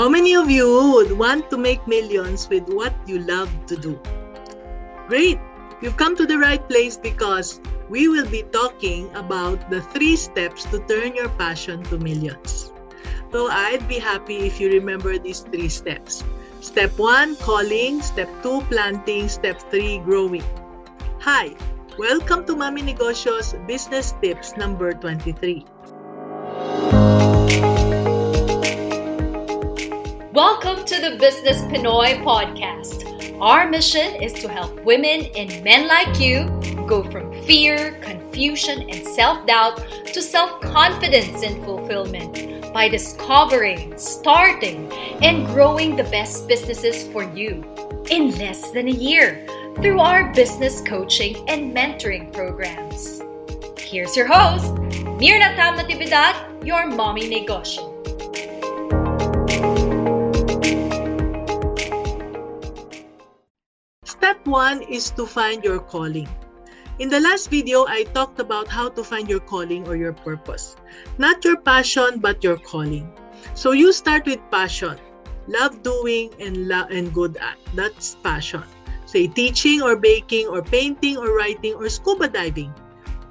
How many of you would want to make millions with what you love to do? Great! You've come to the right place because we will be talking about the three steps to turn your passion to millions. So I'd be happy if you remember these three steps. Step one, calling. Step two, planting. Step three, growing. Hi, welcome to Mommy Negosyo's Business Tips number 23. Welcome to the Business Pinoy podcast. Our mission is to help women and men like you go from fear, confusion, and self doubt to self confidence and fulfillment by discovering, starting, and growing the best businesses for you in less than a year through our business coaching and mentoring programs. Here's your host, Myrna Tam your mommy negosyo. One is to find your calling. In the last video, I talked about how to find your calling or your purpose. Not your passion, but your calling. So you start with passion. Love doing and, love and good at. That's passion. Say teaching or baking or painting or writing or scuba diving.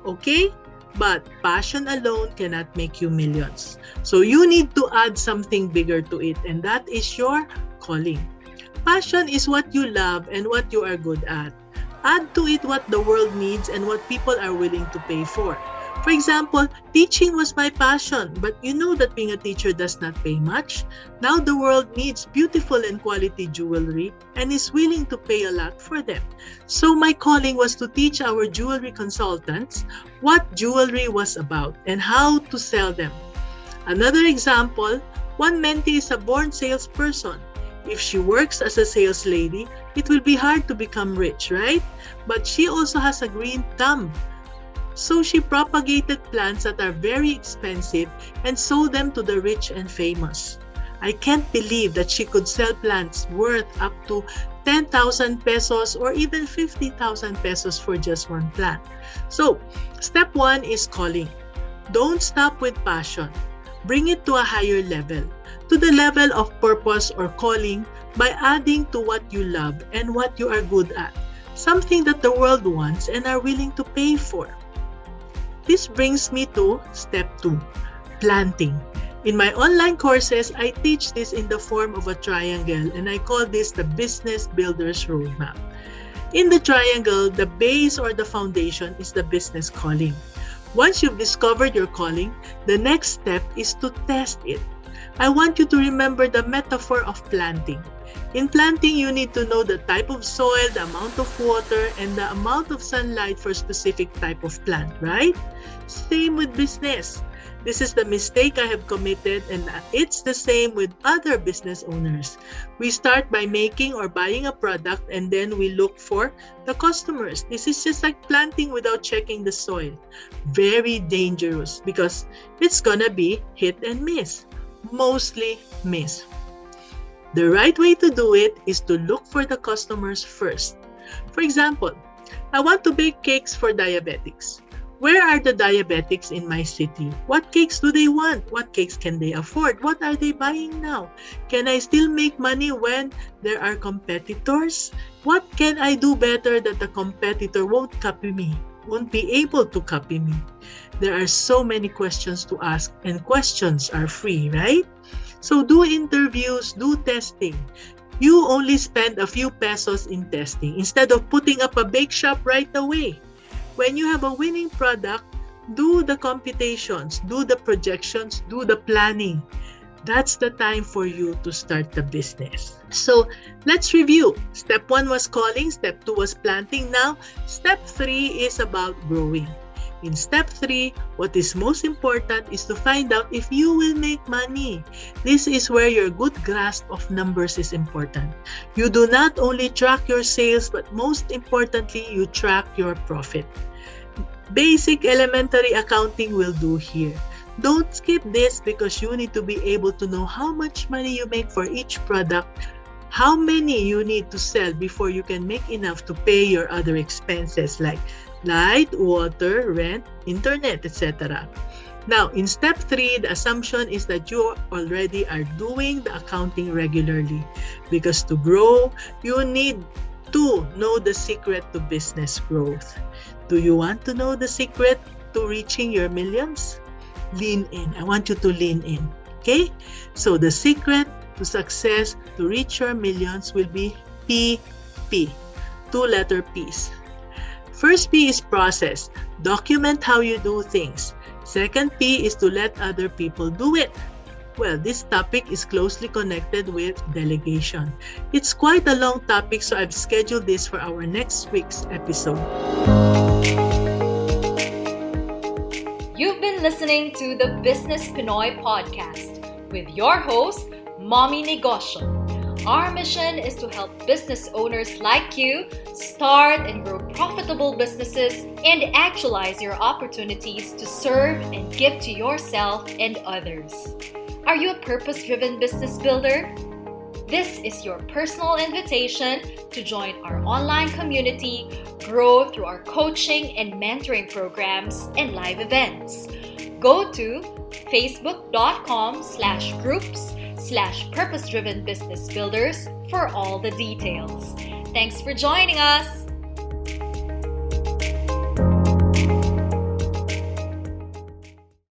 Okay? But passion alone cannot make you millions. So you need to add something bigger to it, and that is your calling. Passion is what you love and what you are good at. Add to it what the world needs and what people are willing to pay for. For example, teaching was my passion, but you know that being a teacher does not pay much. Now the world needs beautiful and quality jewelry and is willing to pay a lot for them. So my calling was to teach our jewelry consultants what jewelry was about and how to sell them. Another example, one mentee is a born salesperson. If she works as a sales lady, it will be hard to become rich, right? But she also has a green thumb. So she propagated plants that are very expensive and sold them to the rich and famous. I can't believe that she could sell plants worth up to 10,000 pesos or even 50,000 pesos for just one plant. So, step one is calling. Don't stop with passion. Bring it to a higher level, to the level of purpose or calling by adding to what you love and what you are good at, something that the world wants and are willing to pay for. This brings me to step two planting. In my online courses, I teach this in the form of a triangle and I call this the Business Builder's Roadmap. In the triangle, the base or the foundation is the business calling. Once you've discovered your calling, the next step is to test it. I want you to remember the metaphor of planting. In planting, you need to know the type of soil, the amount of water, and the amount of sunlight for a specific type of plant, right? Same with business. This is the mistake I have committed, and it's the same with other business owners. We start by making or buying a product, and then we look for the customers. This is just like planting without checking the soil. Very dangerous because it's gonna be hit and miss, mostly miss. The right way to do it is to look for the customers first. For example, I want to bake cakes for diabetics. Where are the diabetics in my city? What cakes do they want? What cakes can they afford? What are they buying now? Can I still make money when there are competitors? What can I do better that the competitor won't copy me? Won't be able to copy me? There are so many questions to ask, and questions are free, right? So do interviews, do testing. You only spend a few pesos in testing instead of putting up a bake shop right away. When you have a winning product, do the computations, do the projections, do the planning. That's the time for you to start the business. So let's review. Step one was calling, step two was planting. Now, step three is about growing. In step 3, what is most important is to find out if you will make money. This is where your good grasp of numbers is important. You do not only track your sales, but most importantly, you track your profit. Basic elementary accounting will do here. Don't skip this because you need to be able to know how much money you make for each product, how many you need to sell before you can make enough to pay your other expenses like light, water, rent, internet, etc. Now, in step three, the assumption is that you already are doing the accounting regularly because to grow, you need to know the secret to business growth. Do you want to know the secret to reaching your millions? Lean in. I want you to lean in. Okay? So the secret to success to reach your millions will be PP. Two letter P's. First P is process. Document how you do things. Second P is to let other people do it. Well, this topic is closely connected with delegation. It's quite a long topic, so I've scheduled this for our next week's episode. Listening to the Business Pinoy podcast with your host, Mommy Negosyo. Our mission is to help business owners like you start and grow profitable businesses and actualize your opportunities to serve and give to yourself and others. Are you a purpose driven business builder? This is your personal invitation to join our online community, grow through our coaching and mentoring programs and live events. Go to facebook.com slash groups slash purpose driven business builders for all the details. Thanks for joining us.